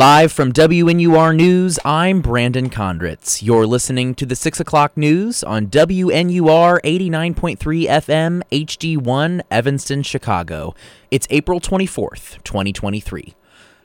Live from WNUR News, I'm Brandon Condritz. You're listening to the 6 o'clock news on WNUR 89.3 FM HD1 Evanston, Chicago. It's April 24th, 2023.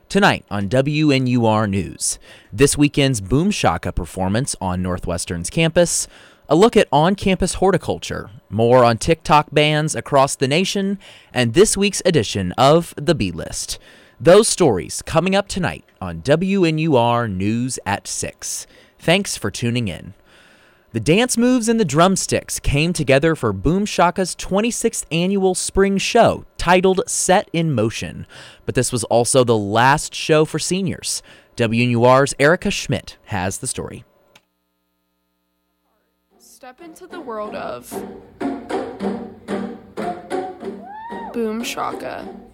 Tonight on WNUR News, this weekend's Boomshaka performance on Northwestern's campus, a look at on campus horticulture, more on TikTok bans across the nation, and this week's edition of The B List. Those stories coming up tonight on WNUR News at 6. Thanks for tuning in. The dance moves and the drumsticks came together for Boomshaka's 26th annual spring show titled Set in Motion. But this was also the last show for seniors. WNUR's Erica Schmidt has the story. Step into the world of Boomshaka.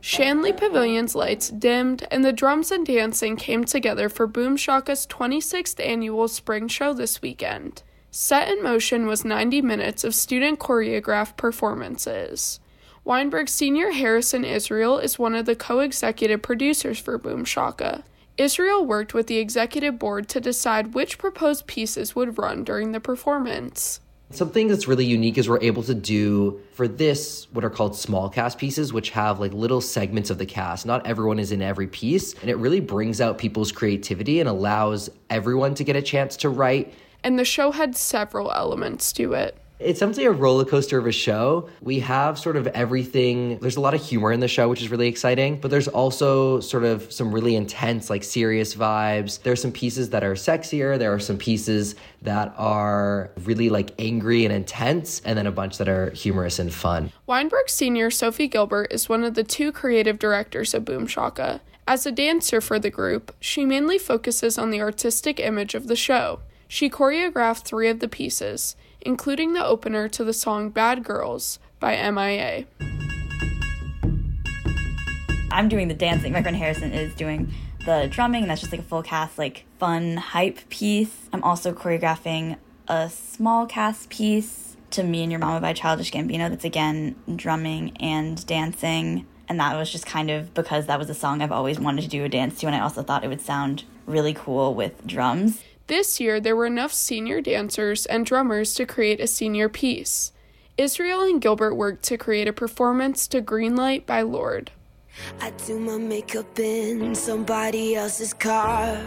Shanley Pavilion's lights dimmed, and the drums and dancing came together for Boomshaka's 26th annual spring show this weekend. Set in motion was 90 minutes of student choreographed performances. Weinberg senior Harrison Israel is one of the co executive producers for Boomshaka. Israel worked with the executive board to decide which proposed pieces would run during the performance. Something that's really unique is we're able to do for this what are called small cast pieces, which have like little segments of the cast. Not everyone is in every piece, and it really brings out people's creativity and allows everyone to get a chance to write. And the show had several elements to it. It's definitely a roller coaster of a show. We have sort of everything. There's a lot of humor in the show, which is really exciting, but there's also sort of some really intense, like serious vibes. There's some pieces that are sexier. There are some pieces that are really like angry and intense, and then a bunch that are humorous and fun. Weinberg senior Sophie Gilbert is one of the two creative directors of Boomshaka. As a dancer for the group, she mainly focuses on the artistic image of the show. She choreographed three of the pieces, including the opener to the song Bad Girls by MIA. I'm doing the dancing. My friend Harrison is doing the drumming, and that's just like a full cast, like fun hype piece. I'm also choreographing a small cast piece to Me and Your Mama by Childish Gambino that's again drumming and dancing. And that was just kind of because that was a song I've always wanted to do a dance to, and I also thought it would sound really cool with drums. This year, there were enough senior dancers and drummers to create a senior piece. Israel and Gilbert worked to create a performance to Greenlight by Lorde. I do my makeup in somebody else's car.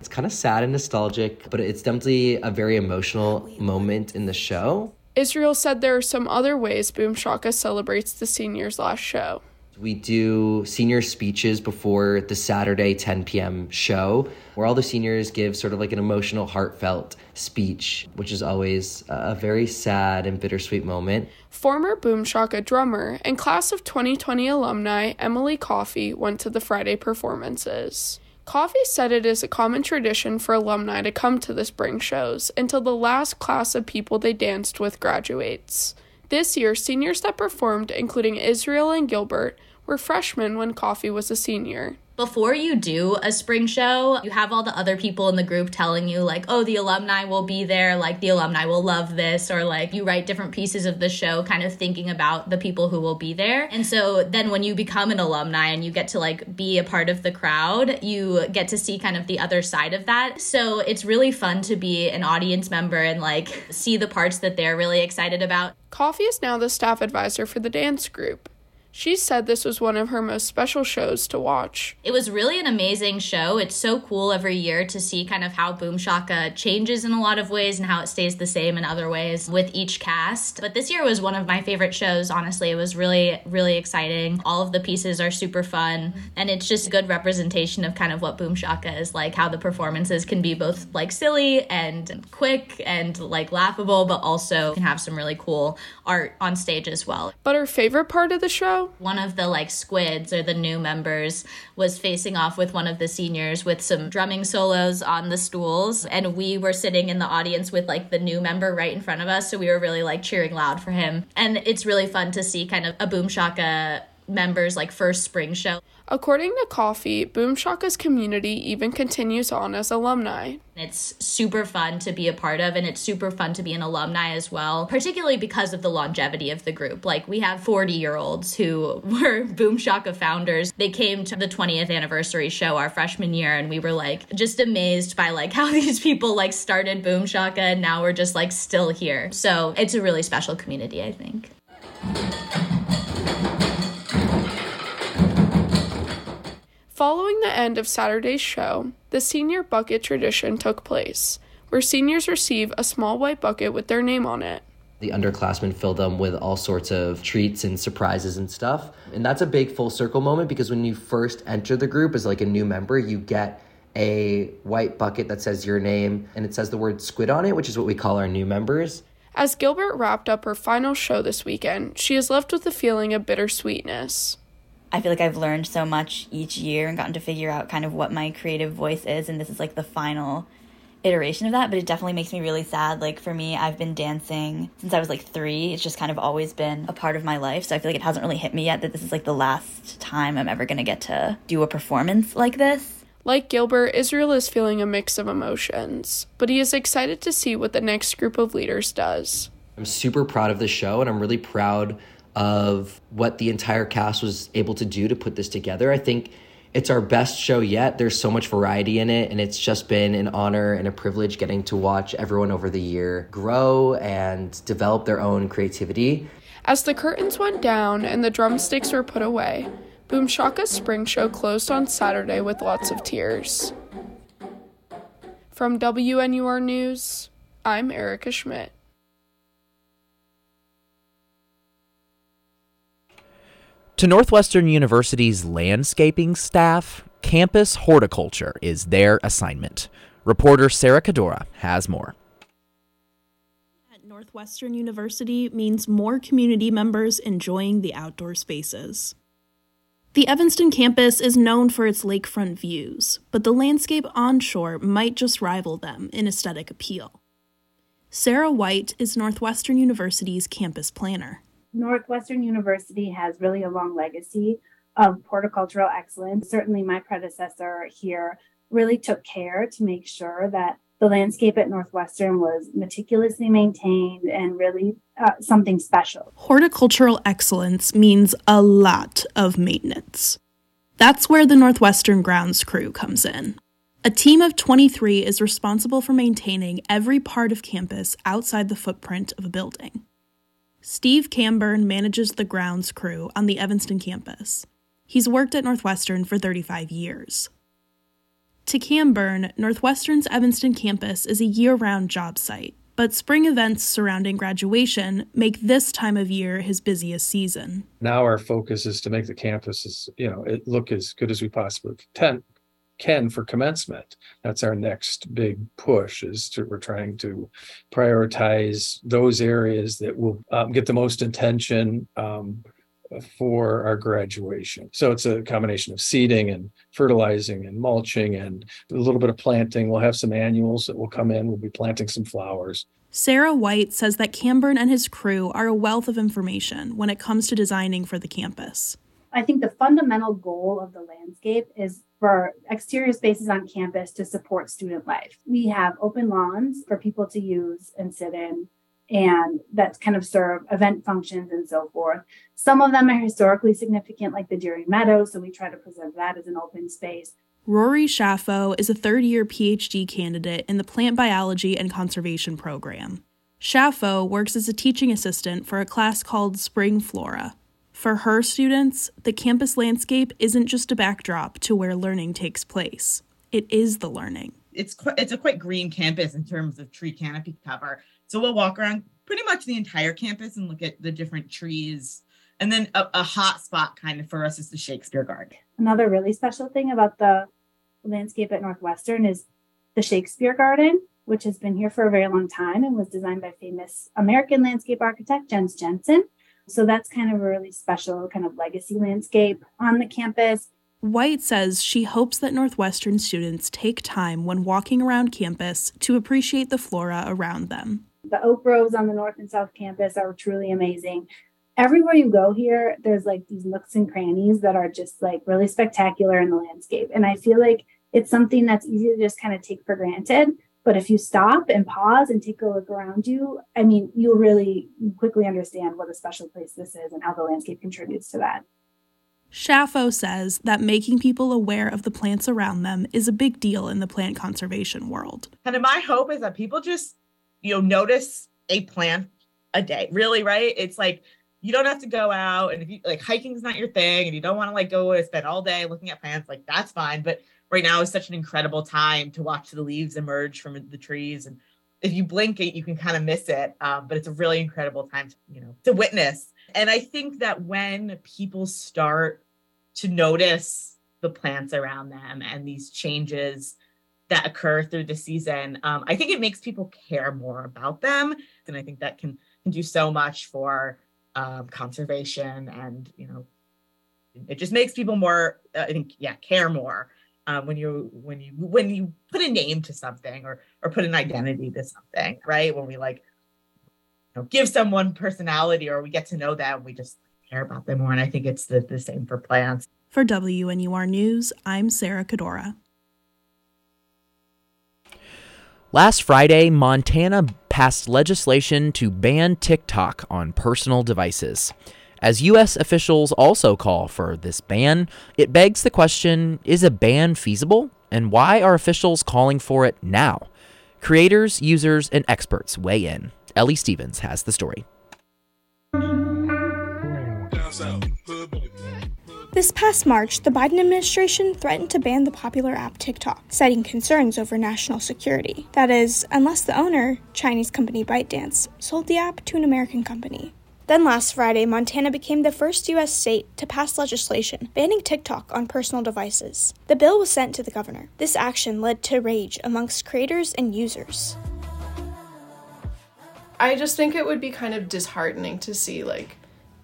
It's kind of sad and nostalgic, but it's definitely a very emotional moment in the show. Israel said there are some other ways Boomshaka celebrates the seniors' last show. We do senior speeches before the Saturday 10 p.m. show, where all the seniors give sort of like an emotional, heartfelt speech, which is always a very sad and bittersweet moment. Former Boomshaka drummer and class of 2020 alumni Emily Coffey went to the Friday performances. Coffey said it is a common tradition for alumni to come to the spring shows until the last class of people they danced with graduates. This year, seniors that performed, including Israel and Gilbert, were freshmen when Coffey was a senior. Before you do a spring show, you have all the other people in the group telling you, like, oh, the alumni will be there, like, the alumni will love this, or like, you write different pieces of the show, kind of thinking about the people who will be there. And so then when you become an alumni and you get to like be a part of the crowd, you get to see kind of the other side of that. So it's really fun to be an audience member and like see the parts that they're really excited about. Coffey is now the staff advisor for the dance group. She said this was one of her most special shows to watch. It was really an amazing show. It's so cool every year to see kind of how Boomshaka changes in a lot of ways and how it stays the same in other ways with each cast. But this year was one of my favorite shows, honestly. It was really, really exciting. All of the pieces are super fun, and it's just a good representation of kind of what Boomshaka is like, how the performances can be both like silly and quick and like laughable, but also can have some really cool art on stage as well. But her favorite part of the show? One of the like squids or the new members was facing off with one of the seniors with some drumming solos on the stools. And we were sitting in the audience with like the new member right in front of us. So we were really like cheering loud for him. And it's really fun to see kind of a Boomshaka members like first spring show. According to Coffey, Boom Shaka's community even continues on as alumni. It's super fun to be a part of, and it's super fun to be an alumni as well, particularly because of the longevity of the group. Like, we have 40 year olds who were Boomshaka founders. They came to the 20th anniversary show our freshman year, and we were like just amazed by like how these people like started Boomshaka, and now we're just like still here. So, it's a really special community, I think. Following the end of Saturday's show, the senior bucket tradition took place, where seniors receive a small white bucket with their name on it. The underclassmen fill them with all sorts of treats and surprises and stuff. And that's a big full circle moment because when you first enter the group as like a new member, you get a white bucket that says your name and it says the word squid on it, which is what we call our new members. As Gilbert wrapped up her final show this weekend, she is left with a feeling of bittersweetness. I feel like I've learned so much each year and gotten to figure out kind of what my creative voice is, and this is like the final iteration of that, but it definitely makes me really sad. Like for me, I've been dancing since I was like three. It's just kind of always been a part of my life. So I feel like it hasn't really hit me yet that this is like the last time I'm ever gonna get to do a performance like this. Like Gilbert, Israel is feeling a mix of emotions, but he is excited to see what the next group of leaders does. I'm super proud of the show and I'm really proud of what the entire cast was able to do to put this together. I think it's our best show yet. There's so much variety in it, and it's just been an honor and a privilege getting to watch everyone over the year grow and develop their own creativity. As the curtains went down and the drumsticks were put away, Boomshaka's spring show closed on Saturday with lots of tears. From WNUR News, I'm Erica Schmidt. To Northwestern University's landscaping staff, campus horticulture is their assignment. Reporter Sarah Cadora has more. At Northwestern University means more community members enjoying the outdoor spaces. The Evanston campus is known for its lakefront views, but the landscape onshore might just rival them in aesthetic appeal. Sarah White is Northwestern University's campus planner. Northwestern University has really a long legacy of horticultural excellence. Certainly, my predecessor here really took care to make sure that the landscape at Northwestern was meticulously maintained and really uh, something special. Horticultural excellence means a lot of maintenance. That's where the Northwestern grounds crew comes in. A team of 23 is responsible for maintaining every part of campus outside the footprint of a building. Steve Camburn manages the grounds crew on the Evanston campus. He's worked at Northwestern for 35 years. To Camburn, Northwestern's Evanston campus is a year round job site, but spring events surrounding graduation make this time of year his busiest season. Now our focus is to make the campus as, you know, it look as good as we possibly can can for commencement. That's our next big push is to, we're trying to prioritize those areas that will um, get the most attention um, for our graduation. So it's a combination of seeding and fertilizing and mulching and a little bit of planting. We'll have some annuals that will come in. We'll be planting some flowers. Sarah White says that Camburn and his crew are a wealth of information when it comes to designing for the campus. I think the fundamental goal of the landscape is for exterior spaces on campus to support student life. We have open lawns for people to use and sit in and that kind of serve event functions and so forth. Some of them are historically significant, like the Deering Meadow, so we try to preserve that as an open space. Rory Schaffo is a third year PhD candidate in the Plant Biology and Conservation program. Schaffo works as a teaching assistant for a class called Spring Flora. For her students, the campus landscape isn't just a backdrop to where learning takes place, it is the learning. It's, quite, it's a quite green campus in terms of tree canopy cover. So we'll walk around pretty much the entire campus and look at the different trees. And then a, a hot spot kind of for us is the Shakespeare Garden. Another really special thing about the landscape at Northwestern is the Shakespeare Garden, which has been here for a very long time and was designed by famous American landscape architect Jens Jensen. So that's kind of a really special kind of legacy landscape on the campus. White says she hopes that Northwestern students take time when walking around campus to appreciate the flora around them. The oak groves on the north and south campus are truly amazing. everywhere you go here, there's like these nooks and crannies that are just like really spectacular in the landscape. And I feel like it's something that's easy to just kind of take for granted. But if you stop and pause and take a look around you, I mean, you'll really quickly understand what a special place this is and how the landscape contributes to that. Schaffo says that making people aware of the plants around them is a big deal in the plant conservation world. And my hope is that people just, you know, notice a plant a day. Really, right? It's like you don't have to go out and if you like hiking's not your thing and you don't want to like go and spend all day looking at plants, like that's fine. But right now is such an incredible time to watch the leaves emerge from the trees. And if you blink it you can kind of miss it. Um, but it's a really incredible time to you know to witness. And i think that when people start to notice the plants around them and these changes that occur through the season um, i think it makes people care more about them. And i think that can can do so much for um, conservation and you know it just makes people more uh, i think yeah care more um, when you when you when you put a name to something or or put an identity to something right? When we like you know give someone personality or we get to know them we just care about them more. And i think it's the, the same for plants. For wnur news i'm sarah cadora. Last Friday, Montana passed legislation to ban TikTok on personal devices. As U.S. officials also call for this ban, it begs the question is a ban feasible? And why are officials calling for it now? Creators, users, and experts weigh in. Ellie Stevens has the story. This past March, the Biden administration threatened to ban the popular app TikTok, citing concerns over national security. That is, unless the owner, Chinese company ByteDance, sold the app to an American company. Then last Friday, Montana became the first U.S. state to pass legislation banning TikTok on personal devices. The bill was sent to the governor. This action led to rage amongst creators and users. I just think it would be kind of disheartening to see, like,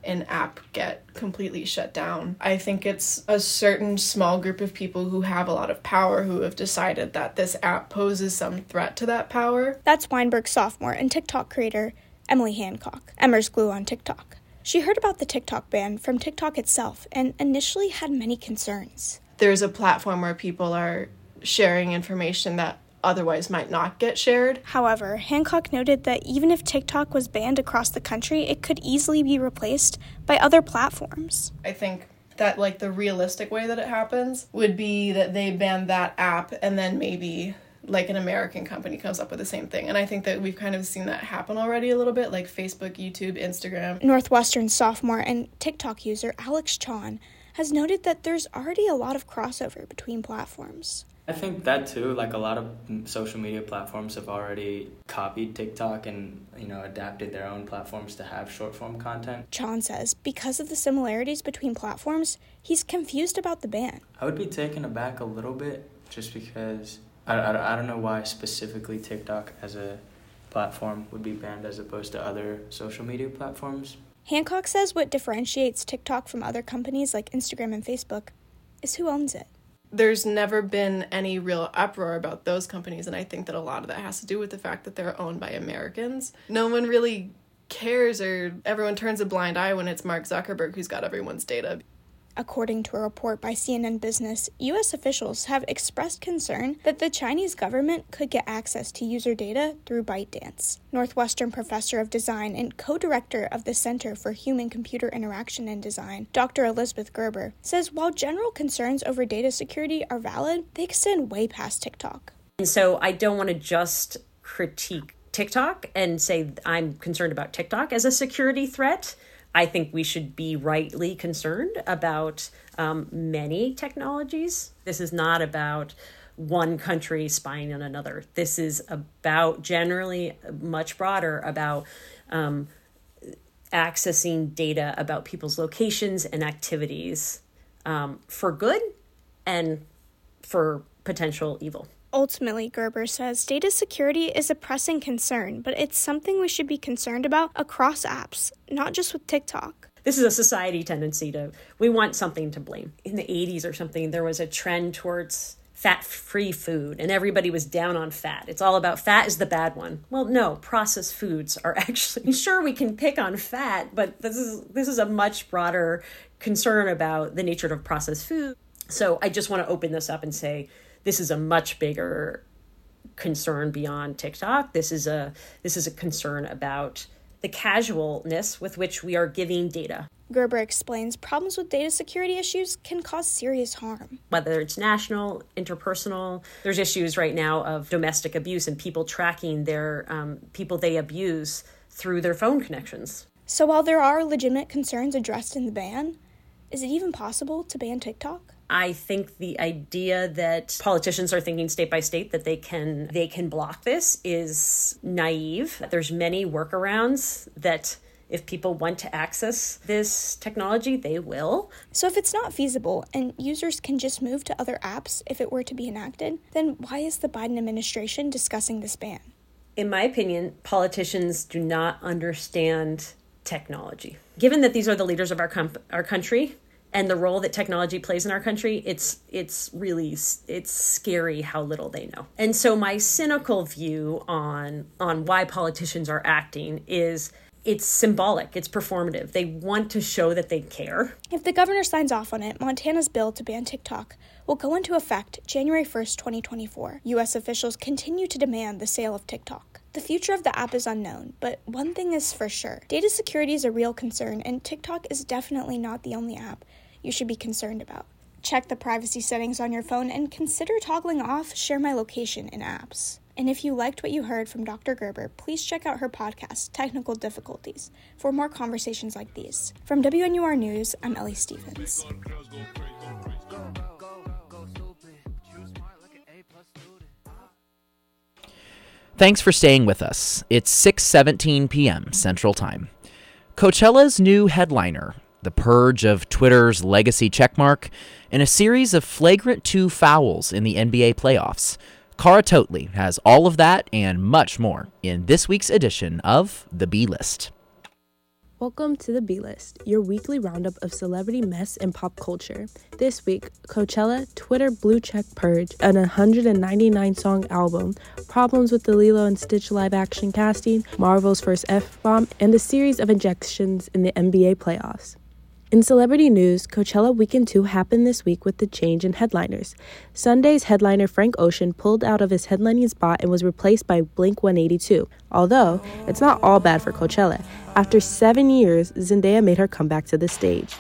an app get completely shut down. I think it's a certain small group of people who have a lot of power who have decided that this app poses some threat to that power. That's Weinberg sophomore and TikTok creator Emily Hancock, Emmer's Glue on TikTok. She heard about the TikTok ban from TikTok itself and initially had many concerns. There's a platform where people are sharing information that otherwise might not get shared. However, Hancock noted that even if TikTok was banned across the country, it could easily be replaced by other platforms. I think that like the realistic way that it happens would be that they ban that app and then maybe like an American company comes up with the same thing. And I think that we've kind of seen that happen already a little bit, like Facebook, YouTube, Instagram. Northwestern sophomore and TikTok user Alex Chon has noted that there's already a lot of crossover between platforms. I think that too, like a lot of social media platforms have already copied TikTok and, you know, adapted their own platforms to have short form content. Chon says because of the similarities between platforms, he's confused about the ban. I would be taken aback a little bit just because I, I, I don't know why specifically TikTok as a platform would be banned as opposed to other social media platforms. Hancock says what differentiates TikTok from other companies like Instagram and Facebook is who owns it. There's never been any real uproar about those companies, and I think that a lot of that has to do with the fact that they're owned by Americans. No one really cares, or everyone turns a blind eye when it's Mark Zuckerberg who's got everyone's data. According to a report by CNN Business, U.S. officials have expressed concern that the Chinese government could get access to user data through ByteDance. Northwestern professor of design and co director of the Center for Human Computer Interaction and Design, Dr. Elizabeth Gerber, says while general concerns over data security are valid, they extend way past TikTok. And so I don't want to just critique TikTok and say I'm concerned about TikTok as a security threat. I think we should be rightly concerned about um, many technologies. This is not about one country spying on another. This is about generally much broader about um, accessing data about people's locations and activities um, for good and for potential evil. Ultimately, Gerber says data security is a pressing concern, but it's something we should be concerned about across apps, not just with TikTok. This is a society tendency to, we want something to blame. In the 80s or something, there was a trend towards fat free food and everybody was down on fat. It's all about fat is the bad one. Well, no, processed foods are actually sure we can pick on fat, but this is this is a much broader concern about the nature of processed food. So I just want to open this up and say this is a much bigger concern beyond TikTok. This is a this is a concern about the casualness with which we are giving data. Gerber explains problems with data security issues can cause serious harm. Whether it's national, interpersonal, there's issues right now of domestic abuse and people tracking their um, people they abuse through their phone connections. So while there are legitimate concerns addressed in the ban, is it even possible to ban TikTok? I think the idea that politicians are thinking state by state that they can they can block this is naive. There's many workarounds that if people want to access this technology, they will. So if it's not feasible and users can just move to other apps if it were to be enacted, then why is the Biden administration discussing this ban? In my opinion, politicians do not understand technology. Given that these are the leaders of our com- our country, and the role that technology plays in our country it's it's really it's scary how little they know. And so my cynical view on on why politicians are acting is it's symbolic it's performative. They want to show that they care. If the governor signs off on it montana's bill to ban tiktok will go into effect january 1st 2024 u.s officials continue to demand the sale of tiktok. The future of the app is unknown, but one thing is for sure. Data security is a real concern, and TikTok is definitely not the only app you should be concerned about. Check the privacy settings on your phone and consider toggling off Share My Location in apps. And if you liked what you heard from Dr. Gerber, please check out her podcast, Technical Difficulties, for more conversations like these. From WNUR News, I'm Ellie Stevens. Thanks for staying with us. It's 6:17 p.m. Central Time. Coachella's new headliner, the purge of Twitter's legacy checkmark, and a series of flagrant two fouls in the NBA playoffs. Cara Totley has all of that and much more in this week's edition of The B List. Welcome to the B List, your weekly roundup of celebrity mess and pop culture. This week, Coachella, Twitter Blue Check Purge, an 199 song album, problems with the Lilo and Stitch live action casting, Marvel's first F bomb, and a series of injections in the NBA playoffs. In celebrity news, Coachella Weekend 2 happened this week with the change in headliners. Sunday's headliner Frank Ocean pulled out of his headlining spot and was replaced by Blink 182. Although, it's not all bad for Coachella. After seven years, Zendaya made her comeback to the stage.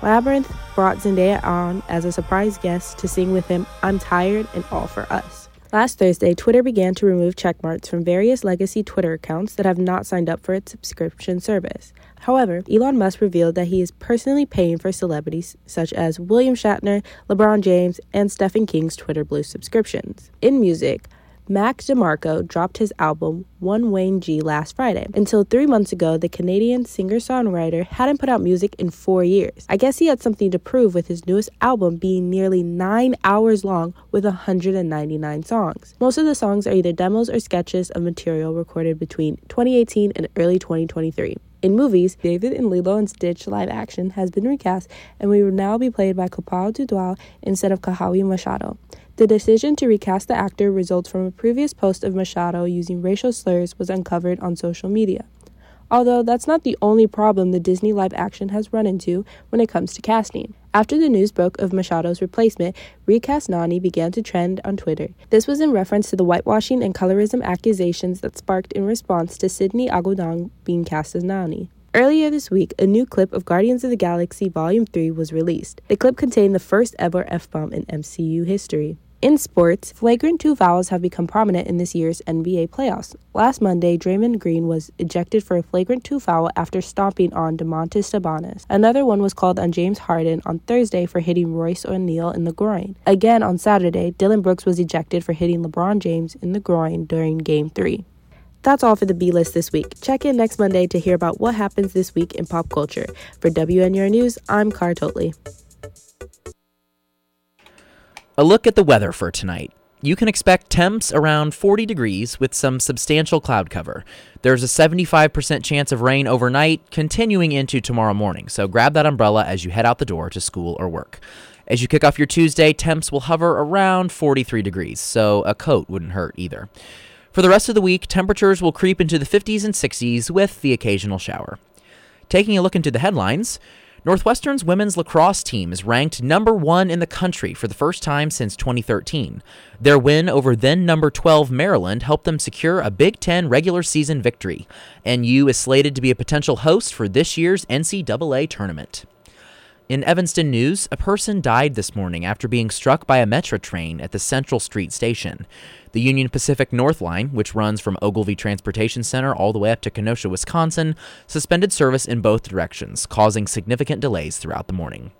Labrinth brought Zendaya on as a surprise guest to sing with him I'm Tired and All for Us. Last Thursday, Twitter began to remove checkmarks from various legacy Twitter accounts that have not signed up for its subscription service. However, Elon Musk revealed that he is personally paying for celebrities such as William Shatner, LeBron James, and Stephen King's Twitter Blue subscriptions. In music, Mac DeMarco dropped his album One Wayne G last Friday. Until three months ago, the Canadian singer songwriter hadn't put out music in four years. I guess he had something to prove with his newest album being nearly nine hours long with 199 songs. Most of the songs are either demos or sketches of material recorded between 2018 and early 2023. In movies, David in Lilo and Stitch live action has been recast and will now be played by Kaipo Dudoit instead of Kahiau Machado. The decision to recast the actor results from a previous post of Machado using racial slurs was uncovered on social media. Although that's not the only problem the Disney live action has run into when it comes to casting. After the news broke of Machado's replacement, recast Nani began to trend on Twitter. This was in reference to the whitewashing and colorism accusations that sparked in response to Sydney Agudong being cast as Nani. Earlier this week, a new clip of Guardians of the Galaxy Volume 3 was released. The clip contained the first ever F bomb in MCU history. In sports, flagrant two fouls have become prominent in this year's NBA playoffs. Last Monday, Draymond Green was ejected for a flagrant two foul after stomping on Domantas Sabonis. Another one was called on James Harden on Thursday for hitting Royce O'Neale in the groin. Again on Saturday, Dillon Brooks was ejected for hitting LeBron James in the groin during Game 3. That's all for the B list this week. Check in next Monday to hear about what happens this week in pop culture. For WNUR News, I'm Car Totley. A look at the weather for tonight. You can expect temps around 40 degrees with some substantial cloud cover. There's a 75% chance of rain overnight, continuing into tomorrow morning, so grab that umbrella as you head out the door to school or work. As you kick off your Tuesday, temps will hover around 43 degrees, so a coat wouldn't hurt either. For the rest of the week, temperatures will creep into the 50s and 60s with the occasional shower. Taking a look into the headlines, Northwestern's women's lacrosse team is ranked number one in the country for the first time since 2013. Their win over then number 12 Maryland helped them secure a Big Ten regular season victory. NU is slated to be a potential host for this year's NCAA tournament. In Evanston news, a person died this morning after being struck by a Metra train at the Central Street station. The Union Pacific North Line, which runs from Ogilvie Transportation Center all the way up to Kenosha, Wisconsin, suspended service in both directions, causing significant delays throughout the morning.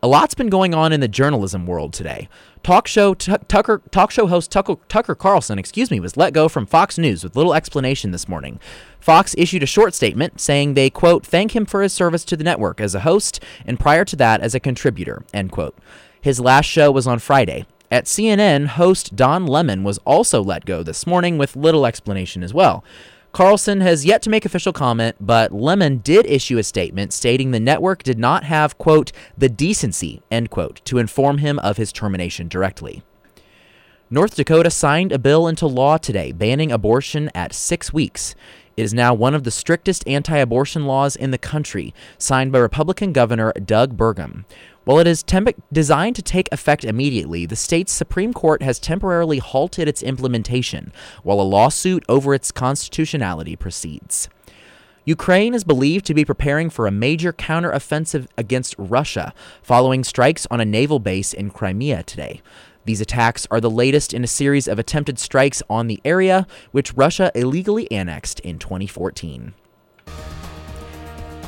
A lot's been going on in the journalism world today. Talk show t- Tucker talk show host Tucker, Tucker Carlson, excuse me, was let go from Fox News with little explanation this morning. Fox issued a short statement saying they quote thank him for his service to the network as a host and prior to that as a contributor end quote. His last show was on Friday. At CNN, host Don Lemon was also let go this morning with little explanation as well. Carlson has yet to make official comment, but Lemon did issue a statement stating the network did not have, quote, the decency, end quote, to inform him of his termination directly. North Dakota signed a bill into law today banning abortion at six weeks. It is now one of the strictest anti abortion laws in the country, signed by Republican Governor Doug Burgum. While it is temp- designed to take effect immediately, the state's Supreme Court has temporarily halted its implementation while a lawsuit over its constitutionality proceeds. Ukraine is believed to be preparing for a major counteroffensive against Russia following strikes on a naval base in Crimea today. These attacks are the latest in a series of attempted strikes on the area, which Russia illegally annexed in 2014.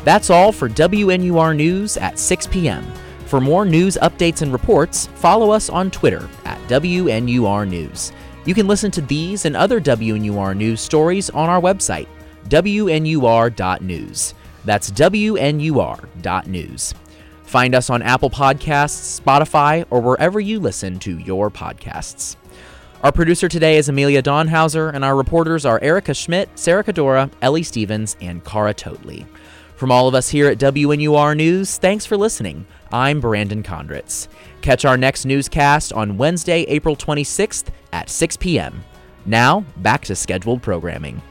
That's all for WNUR News at 6 p.m. For more news updates and reports, follow us on Twitter at WNUR News. You can listen to these and other WNUR news stories on our website, WNUR.news. That's WNUR.news. Find us on Apple Podcasts, Spotify, or wherever you listen to your podcasts. Our producer today is Amelia Donhauser, and our reporters are Erica Schmidt, Sarah Cadora, Ellie Stevens, and Cara Totley. From all of us here at WNUR News, thanks for listening. I'm Brandon Condritz. Catch our next newscast on Wednesday, April 26th at 6 p.m. Now, back to scheduled programming.